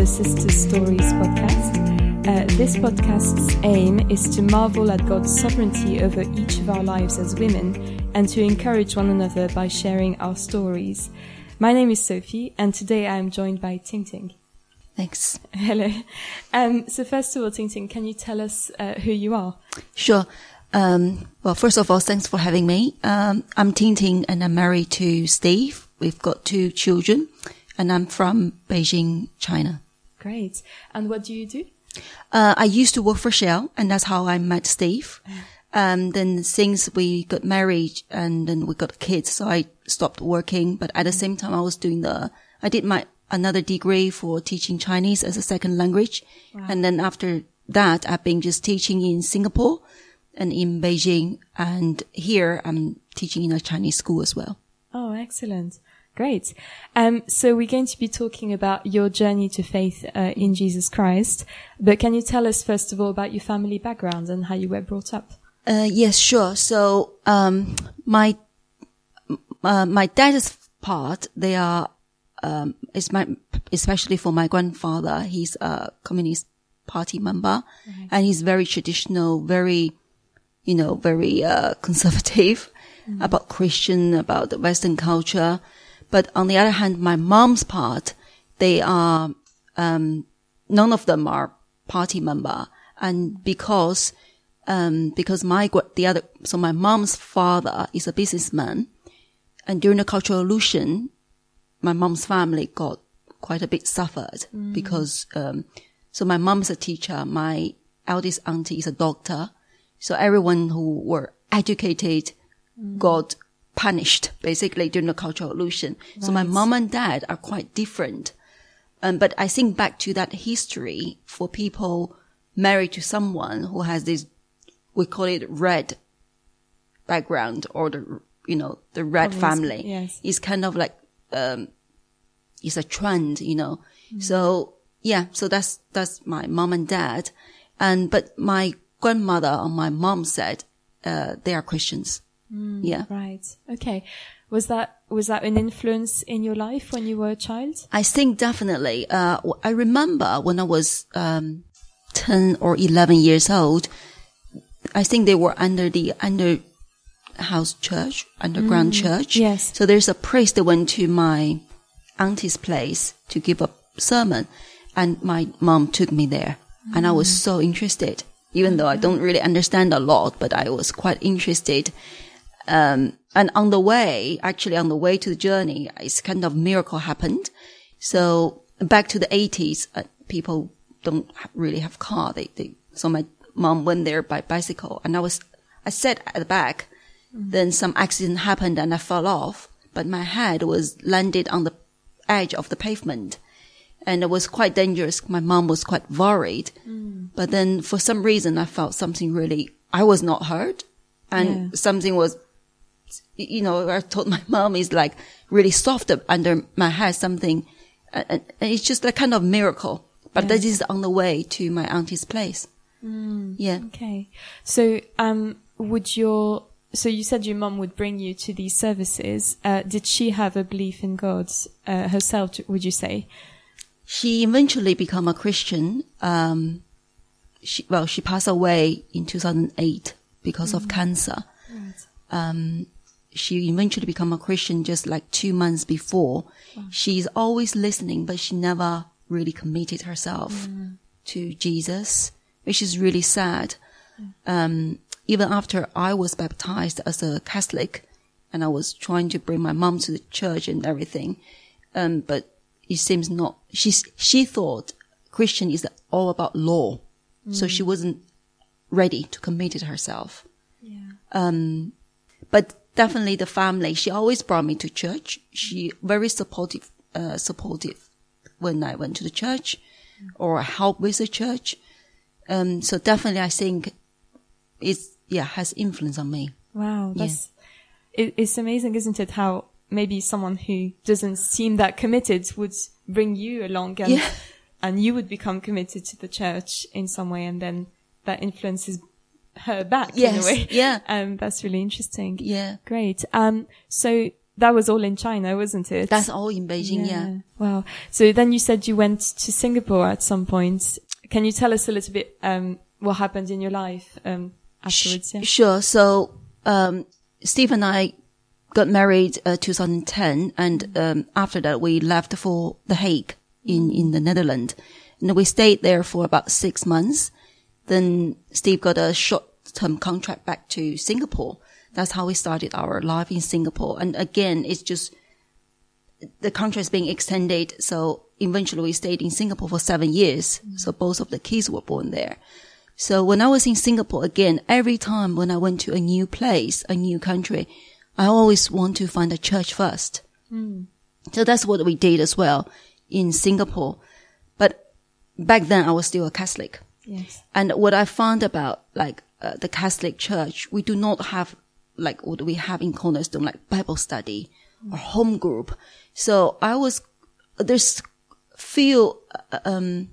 the Sisters Stories podcast. Uh, this podcast's aim is to marvel at God's sovereignty over each of our lives as women and to encourage one another by sharing our stories. My name is Sophie, and today I am joined by Ting Ting. Thanks. Hello. Um, so first of all, Ting Ting, can you tell us uh, who you are? Sure. Um, well, first of all, thanks for having me. Um, I'm Ting Ting and I'm married to Steve. We've got two children and I'm from Beijing, China. Great. And what do you do? Uh, I used to work for Shell and that's how I met Steve. Um, then since we got married and then we got kids, so I stopped working. But at the same time, I was doing the, I did my another degree for teaching Chinese as a second language. Wow. And then after that, I've been just teaching in Singapore and in Beijing. And here I'm teaching in a Chinese school as well. Oh, excellent. Great. Um, so we're going to be talking about your journey to faith uh, in Jesus Christ. But can you tell us first of all about your family background and how you were brought up? Uh, yes, sure. So, um, my, uh, my dad's part, they are, um, it's my, especially for my grandfather, he's a communist party member and he's very traditional, very, you know, very, uh, conservative about Christian, about the Western culture. But on the other hand, my mom's part, they are, um, none of them are party member. And because, um, because my, the other, so my mom's father is a businessman. And during the Cultural Revolution, my mom's family got quite a bit suffered because, um, so my mom's a teacher. My eldest auntie is a doctor. So everyone who were educated got punished basically during the Cultural Revolution. So my mom and dad are quite different. Um, but I think back to that history for people married to someone who has this, we call it red background or the, you know, the red family yes. is kind of like, um, it's a trend, you know. So yeah, so that's, that's my mom and dad. And, but my grandmother on my mom's side, uh, they are Christians. Yeah. Right. Okay. Was that was that an influence in your life when you were a child? I think definitely. Uh, I remember when I was um, ten or eleven years old. I think they were under the under house church, underground church. yes. So there's a priest that went to my auntie's place to give a sermon, and my mom took me there, and I was so interested. Even though I don't really understand a lot, but I was quite interested. Um, and on the way, actually on the way to the journey, it's kind of miracle happened. So back to the 80s, uh, people don't really have car. They, they, so my mom went there by bicycle and I was, I sat at the back. Then some accident happened and I fell off, but my head was landed on the edge of the pavement and it was quite dangerous. My mom was quite worried. But then for some reason, I felt something really, I was not hurt and Yeah. something was, you know, I told my mom is like really soft under my head, something, and and it's just a kind of miracle. But that is on the way to my auntie's place. Yeah. Okay. So, um, would your so you said your mom would bring you to these services. Uh, did she have a belief in God uh, herself? Would you say? She eventually became a Christian. Um, she, well, she passed away in 2008 because of cancer. Um, she eventually became a Christian just like two months before. She's always listening, but she never really committed herself to Jesus, which is really sad. Um, even after I was baptized as a Catholic and I was trying to bring my mom to the church and everything, um, but it seems not. She's, she thought Christian is all about law. So she wasn't ready to commit it herself. Um, but definitely the family, she always brought me to church. She very supportive, uh, supportive when I went to the church or help with the church. Um, so definitely I think it's, yeah, has influence on me. Wow, that's it, it's amazing, isn't it? How maybe someone who doesn't seem that committed would bring you along, and Yeah. and you would become committed to the church in some way, and then that influences her back in a way. yeah. Um, that's really interesting. Yeah. Great. Um, so that was all in China, wasn't it? That's all in Beijing. Yeah. Wow. So then you said you went to Singapore at some point. Can you tell us a little bit um, what happened in your life um, afterwards? Yeah. Sure. So um, Steve and I got married uh, 2010, and um, after that we left for The Hague in in the Netherlands, and we stayed there for about six months. Then Steve got a short term contract back to Singapore. That's how we started our life in Singapore. And again, it's just the contract is being extended. So eventually we stayed in Singapore for seven years. So both of the kids were born there. So when I was in Singapore again, every time when I went to a new place, a new country, I always want to find a church first. Hmm. So that's what we did as well in Singapore. But back then I was still a Catholic. Yes. And what I found about like uh, the Catholic Church, we do not have like what we have in Cornerstone, like Bible study or home group. So I was there's few uh, um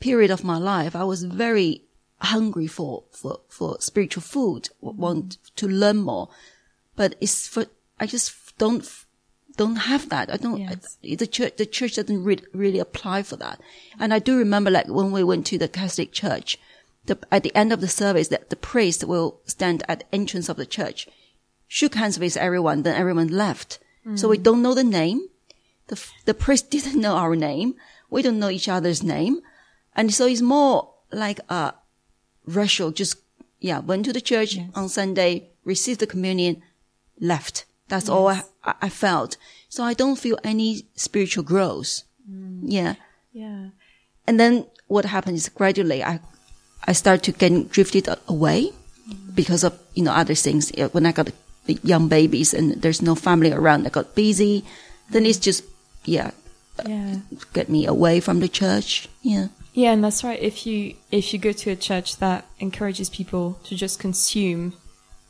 period of my life I was very hungry for for for spiritual food, want to learn more, but it's for I just don't don't have that. I don't. Yes. I- the church the church doesn't re- really apply for that. And I do remember like when we went to the Catholic church, the, at the end of the service, that the priest will stand at the entrance of the church, shook hands with everyone, then everyone left. So we don't know the name. The the priest didn't know our name. We don't know each other's name, and so it's more like a ritual. Just yeah, went to the church on Sunday, received the communion, left. That's all I, I felt. So I don't feel any spiritual growth. Mm. Yeah. Yeah. And then what happened is gradually I, I start to get drifted away because of, you know, other things. When I got young babies and there's no family around, I got busy. Then it's just, yeah, Yeah. get me away from the church. Yeah. Yeah, and that's right. If you if you go to a church that encourages people to just consume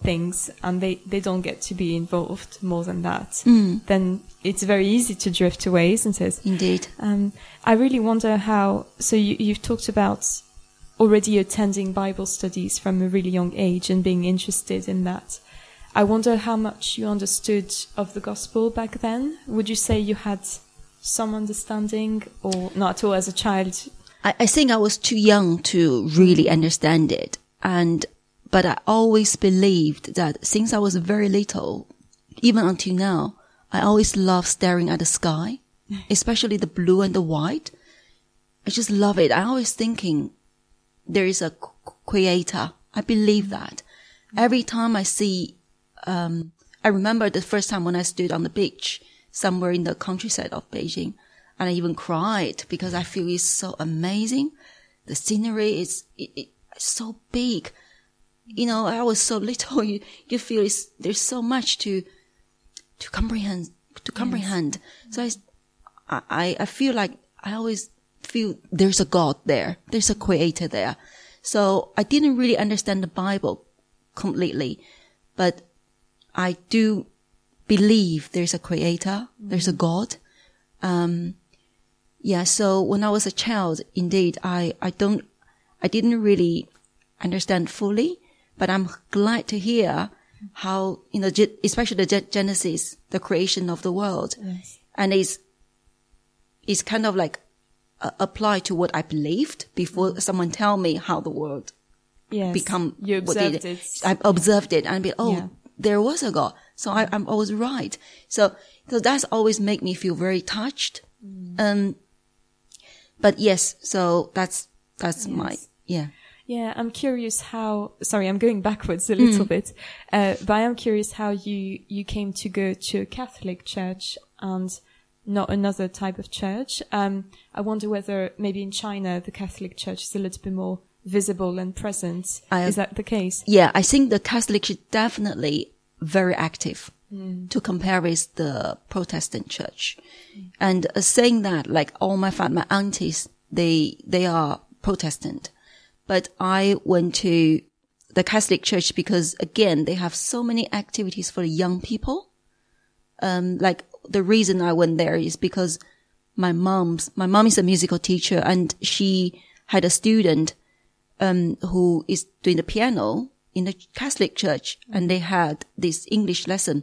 things and they, they don't get to be involved more than that, then it's very easy to drift away, isn't it? Indeed. Um, I really wonder how. So you, you've talked about already attending Bible studies from a really young age and being interested in that. I wonder how much you understood of the gospel back then. Would you say you had some understanding, or not at all as a child? I, I think I was too young to really understand it. And, but I always believed that since I was very little, even until now, I always love staring at the sky, especially the blue and the white. I just love it. I always thinking there is a creator. I believe that. Every time I see, um, I remember the first time when I stood on the beach somewhere in the countryside of Beijing and I even cried because I feel it's so amazing. The scenery is it, it, so big. You know, I was so little. You, you feel it's, there's so much to, to comprehend, to comprehend. So I, I, I feel like I always feel there's a God there. There's a creator there. So I didn't really understand the Bible completely, but I do believe there's a creator. There's a God. Um, yeah. So when I was a child, indeed, I, I don't, I didn't really understand fully, but I'm glad to hear how, you know, especially the Genesis, the creation of the world. Yes. And it's, it's kind of like uh, applied to what I believed before someone tell me how the world Yes. become You what observed it, it. I observed it and be oh Yeah. there was a God. So I, I'm always right. So so that's always make me feel very touched. Mm. Um but yes, so that's that's my yeah. Yeah, I'm curious how. Sorry, I'm going backwards a little bit, uh, but I am curious how you you came to go to a Catholic church and not another type of church. Um, I wonder whether maybe in China the Catholic Church is a little bit more visible and present. I- is that the case? Yeah, I think the Catholic is definitely very active to compare with the Protestant church. And uh, saying that, like all my my aunties, they, they are Protestant. But I went to the Catholic church because again, they have so many activities for young people. Um, like the reason I went there is because my mom's, my mom is a musical teacher and she had a student um, who is doing the piano in the Catholic church, and they had this English lesson.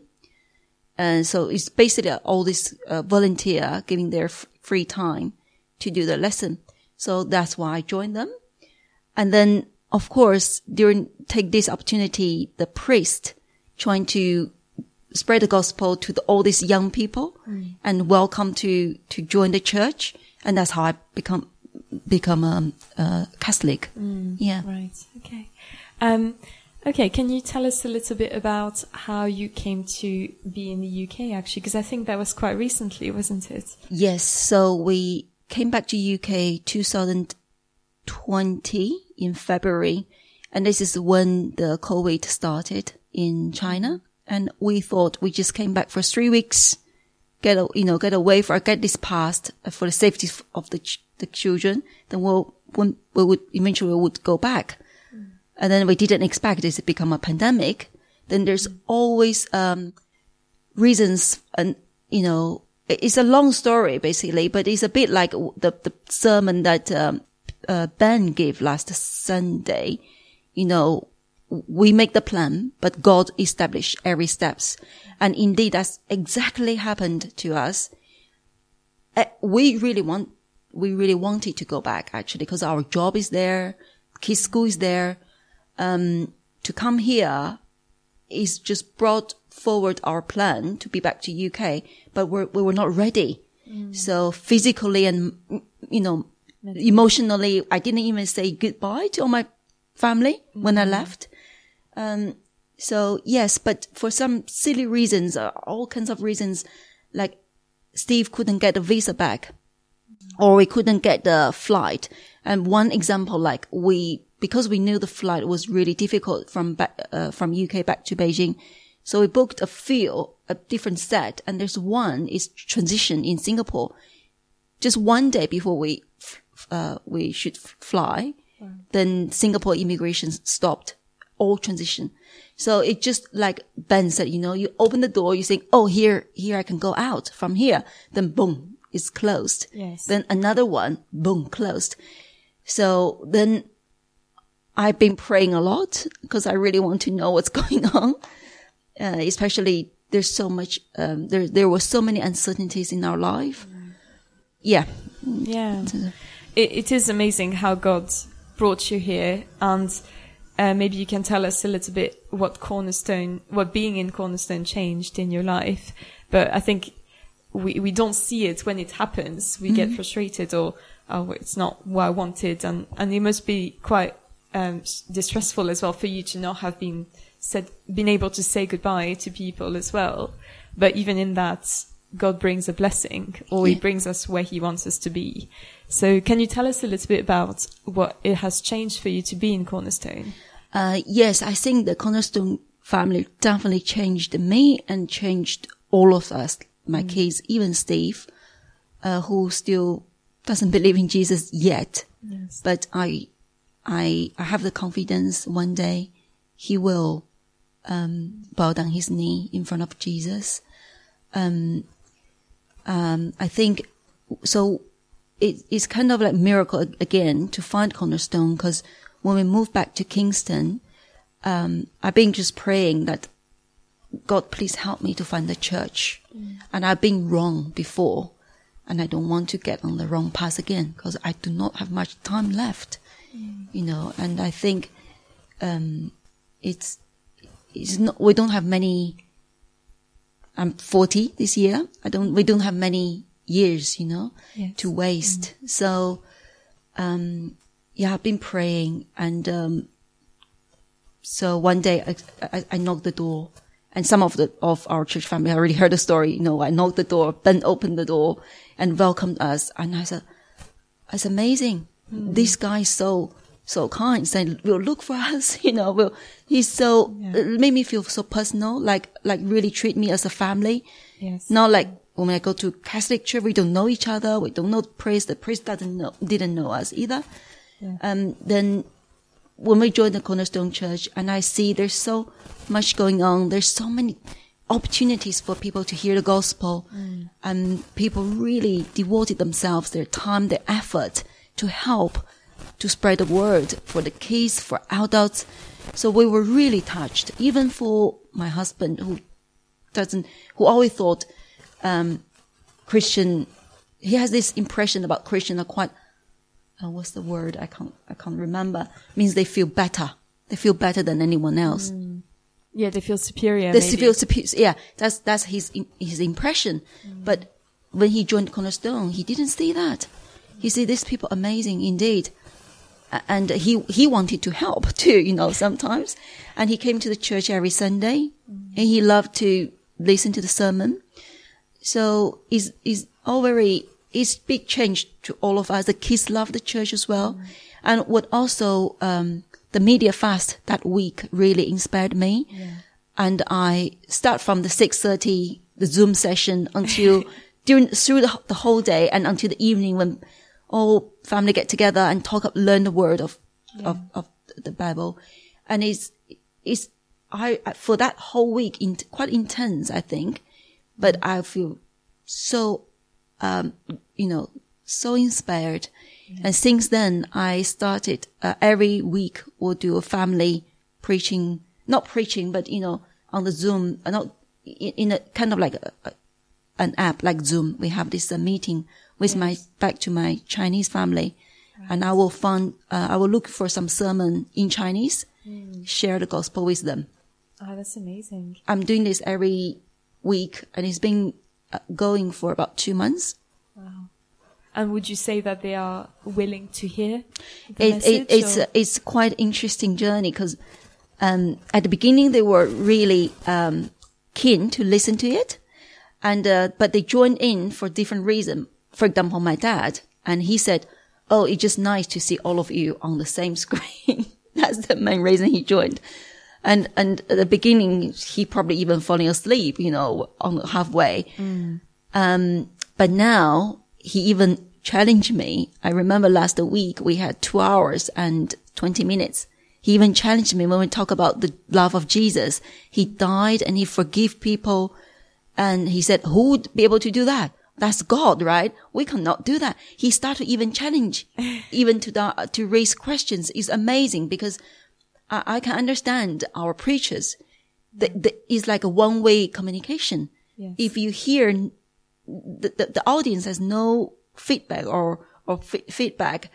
And so it's basically all this uh, volunteer giving their f- free time to do the lesson. So that's why I joined them. And then, of course, during, take this opportunity, the priest trying to spread the gospel to the, all these young people Mm. and welcome to, to join the church. And that's how I become, become a, a Catholic. Yeah. Right. Okay. Um, okay. Can you tell us a little bit about how you came to be in the UK actually? Because I think that was quite recently, wasn't it? Yes. So we came back to UK 2020 in February. And this is when the COVID started in China. And we thought we just came back for three weeks, get, a, you know, get away for, get this passed for the safety of the, ch- the children. Then we'll, we would eventually would go back. And then we didn't expect this to become a pandemic. Then there's always, um, reasons and, you know, it's a long story basically, but it's a bit like the, the sermon that, um, uh, Ben gave last Sunday. You know, we make the plan, but God established every steps. And indeed, that's exactly happened to us. Uh, we really want, we really wanted to go back actually because our job is there, kids school is there. Um, to come here is just brought forward our plan to be back to UK, but we're, we were not ready. So physically and, you know, emotionally, I didn't even say goodbye to all my family when I left. Um, so yes, but for some silly reasons, uh, all kinds of reasons, like Steve couldn't get a visa back or we couldn't get the flight. And one example, like we, because we knew the flight was really difficult from back, uh, from UK back to Beijing. So we booked a few, a different set. And there's one is transition in Singapore. Just one day before we, f- uh, we should fly, then Singapore immigration stopped all transition. So it just like Ben said, you know, you open the door, you think, oh, here, here I can go out from here. Then boom, it's closed. Yes. Then another one, boom, closed. So then I've been praying a lot because I really want to know what's going on. Uh, especially there's so much, um, there, there were so many uncertainties in our life. Yeah. Yeah. It, it is amazing how God brought you here. And uh, maybe you can tell us a little bit what Cornerstone, what being in Cornerstone changed in your life. But I think we, we don't see it when it happens. We get frustrated or, oh, it's not what I wanted. And, and it must be quite um, distressful as well for you to not have been said, been able to say goodbye to people as well. But even in that, God brings a blessing or he brings us where he wants us to be. So can you tell us a little bit about what it has changed for you to be in Cornerstone? Uh, yes, I think the Cornerstone family definitely changed me and changed all of us, my kids, even Steve, uh, who still doesn't believe in Jesus yet. Yes. But I, I, I have the confidence one day he will, um, bow down his knee in front of Jesus. Um, um, I think, so it, it's kind of like miracle again to find Cornerstone because when we moved back to Kingston, um, I've been just praying that God, please help me to find the church. And I've been wrong before and I don't want to get on the wrong path again because I do not have much time left, you know, and I think, um, it's, it's not, we don't have many, I'm 40 this year. I don't, we don't have many years, you know, Yes. to waste. So, um, yeah, I've been praying and, um, so one day I, I, I knocked the door and some of the, of our church family already heard the story. You know, I knocked the door, Ben opened the door and welcomed us. And I said, it's amazing. This guy is so, so kind, saying, will look for us, you know, will, he's so, it made me feel so personal, like, like really treat me as a family. Yes. Not like when I go to Catholic church, we don't know each other. We don't know the priest. The priest doesn't know, didn't know us either. Um, then when we join the Cornerstone Church and I see there's so much going on, there's so many opportunities for people to hear the gospel. And people really devoted themselves, their time, their effort to help to spread the word for the kids, for adults. So we were really touched, even for my husband who doesn't, who always thought, um, Christian, he has this impression about Christian are quite, uh, what's the word? I can't, I can't remember. means they feel better. They feel better than anyone else. Yeah, they feel superior. They maybe. feel superior. Yeah, that's, that's his, his impression. But when he joined Cornerstone, he didn't see that. He said, these people are amazing indeed. And he, he wanted to help too, you know, sometimes. And he came to the church every Sunday and he loved to listen to the sermon. So it's, it's all very, it's big change to all of us. The kids love the church as well. And what also, um, the media fast that week really inspired me. And I start from the 6.30, the Zoom session until during, through the, the whole day and until the evening when all family get together and talk, up, learn the word of, of, of the Bible. And it's, it's, I, for that whole week, in, quite intense, I think, but I feel so, um, you know, so inspired. And since then, I started, uh, every week we'll do a family preaching, not preaching, but, you know, on the Zoom, uh, not in, in a kind of like a, a, an app like Zoom. We have this uh, meeting with my, back to my Chinese family. And I will find, uh, I will look for some sermon in Chinese, share the gospel with them. Oh, that's amazing. I'm doing this every week and it's been going for about two months. And would you say that they are willing to hear It, message? it, it's, or- it's quite interesting journey because, um, at the beginning they were really, um, keen to listen to it. And, uh, but they joined in for different reason. For example, my dad, and he said, Oh, it's just nice to see all of you on the same screen. That's the main reason he joined. And, and at the beginning, he probably even falling asleep, you know, on halfway. Um, but now he even challenged me. I remember last week we had two hours and 20 minutes. He even challenged me when we talk about the love of Jesus. He died and he forgave people. And he said, who would be able to do that? That's God, right? We cannot do that. He started to even challenge, even to the, to raise questions. It's amazing because I, I can understand our preachers. The, the, it's like a one way communication. Yes. If you hear the, the, the audience has no feedback or, or f- feedback,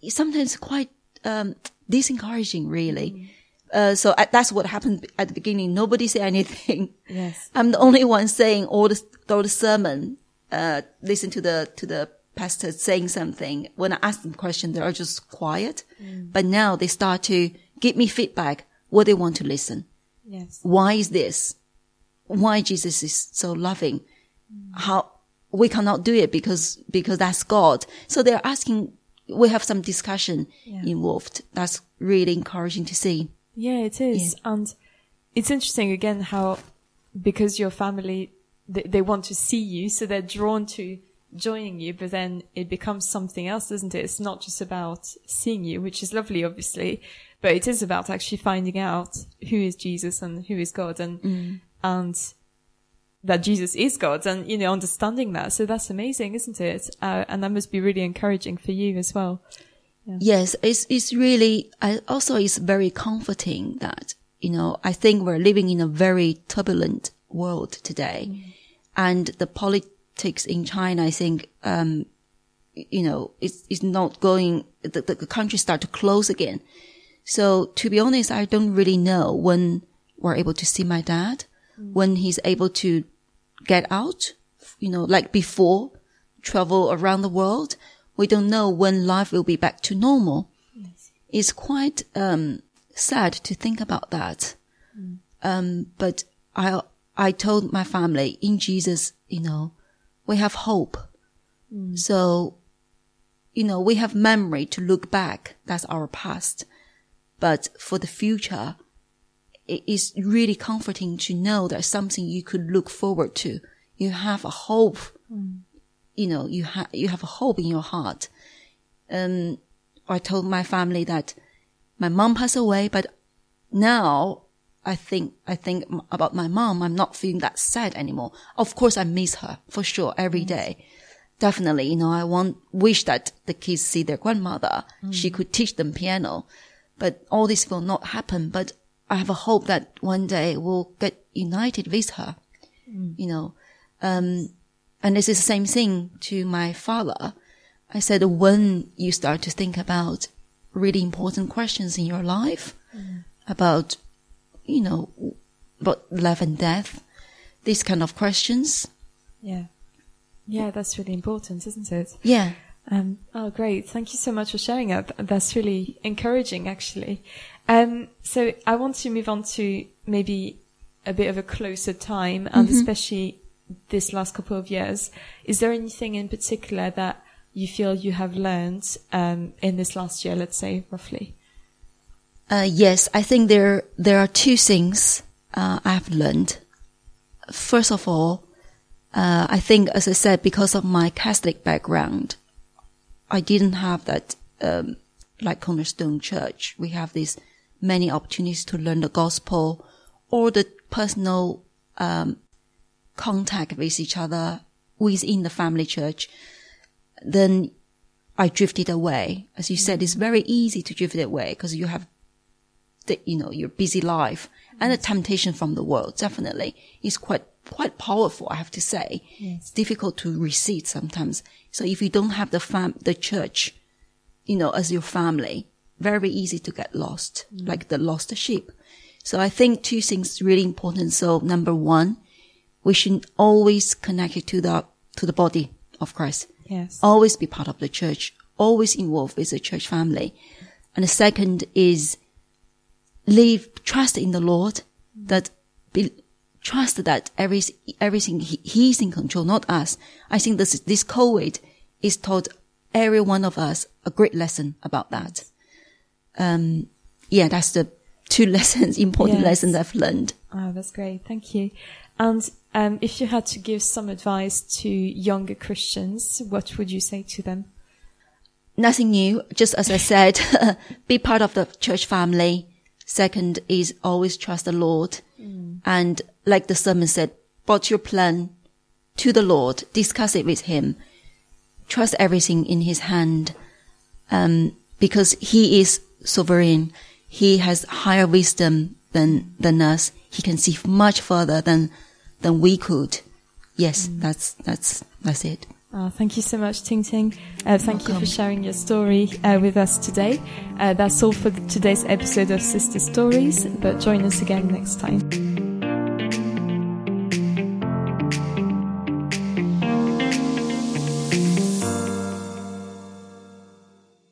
it's sometimes quite, um, disencouraging, really. Uh, so uh, that's what happened at the beginning. Nobody said anything. Yes. I'm the only one saying all the, all the sermon, uh, listen to the, to the pastor saying something. When I ask them questions, they are just quiet. But now they start to give me feedback, what they want to listen. Yes. Why is this? Why Jesus is so loving? Mm. How we cannot do it because, because that's God. So they're asking, we have some discussion Yeah. involved. That's really encouraging to see. Yeah, it is. And it's interesting again how, because your family, they, they want to see you, so they're drawn to joining you, but then it becomes something else, doesn't it? It's not just about seeing you, which is lovely, obviously, but it is about actually finding out who is Jesus and who is God and, and that Jesus is God and, you know, understanding that. So that's amazing, isn't it? Uh, and that must be really encouraging for you as well. Yes, it's, it's really, I also it's very comforting that, you know, I think we're living in a very turbulent world today. And the politics in China, I think, um, you know, it's, it's not going, the, the, the country start to close again. So to be honest, I don't really know when we're able to see my dad, when he's able to get out, you know, like before, travel around the world. We don't know when life will be back to normal. It's quite um, sad to think about that. Um, but I I told my family in Jesus, you know, we have hope. So, you know, we have memory to look back. That's our past. But for the future, it is really comforting to know that something you could look forward to. You have a hope. You know, you have, you have a hope in your heart. Um, I told my family that my mom passed away, but now I think, I think about my mom. I'm not feeling that sad anymore. Of course, I miss her for sure every day. Definitely, you know, I want, wish that the kids see their grandmother. She could teach them piano, but all this will not happen. But I have a hope that one day we'll get united with her, you know. Um, and this is the same thing to my father. I said, when you start to think about really important questions in your life about, you know, about life and death, these kind of questions. Yeah. Yeah, that's really important, isn't it? Yeah. Um, oh, great. Thank you so much for sharing that. That's really encouraging, actually. Um, so I want to move on to maybe a bit of a closer time and especially this last couple of years. Is there anything in particular that you feel you have learned, um, in this last year, let's say, roughly? Uh, yes, I think there there are two things uh, I've learned. First of all, uh, I think, as I said, because of my Catholic background, I didn't have that um, like Cornerstone Church. We have these many opportunities to learn the gospel or the personal um, contact with each other within the family church. Then I drifted away. As you said, it's very easy to drift away because you have the, you know, your busy life and the temptation from the world definitely is quite, quite powerful, I have to say. It's difficult to recede sometimes. So if you don't have the fam, the church, you know, as your family, very easy to get lost, mm. like the lost sheep. So I think two things really important. So number one, we should always connect it to the, to the body of Christ Yes. always be part of the church, always involved with the church family. And the second is live, trust in the Lord, mm. that be, trust that every, everything, he, He's in control, not us. I think this, this COVID is taught every one of us a great lesson about that. Um, yeah, that's the two lessons, important Yes. lessons I've learned. Oh, that's great. Thank you. And um, if you had to give some advice to younger Christians, what would you say to them? nothing new. Just as I said, be part of the church family. Second is always trust the Lord. And like the sermon said, put your plan to the Lord, discuss it with Him, trust everything in His hand. Um, because He is sovereign. He has higher wisdom than, than us. He can see much further than, than we could. Yes, that's, that's, that's it. Uh, thank you so much, Ting Ting. Uh, thank you for sharing your story uh, with us today. Uh, that's all for today's episode of Sister Stories, but join us again next time.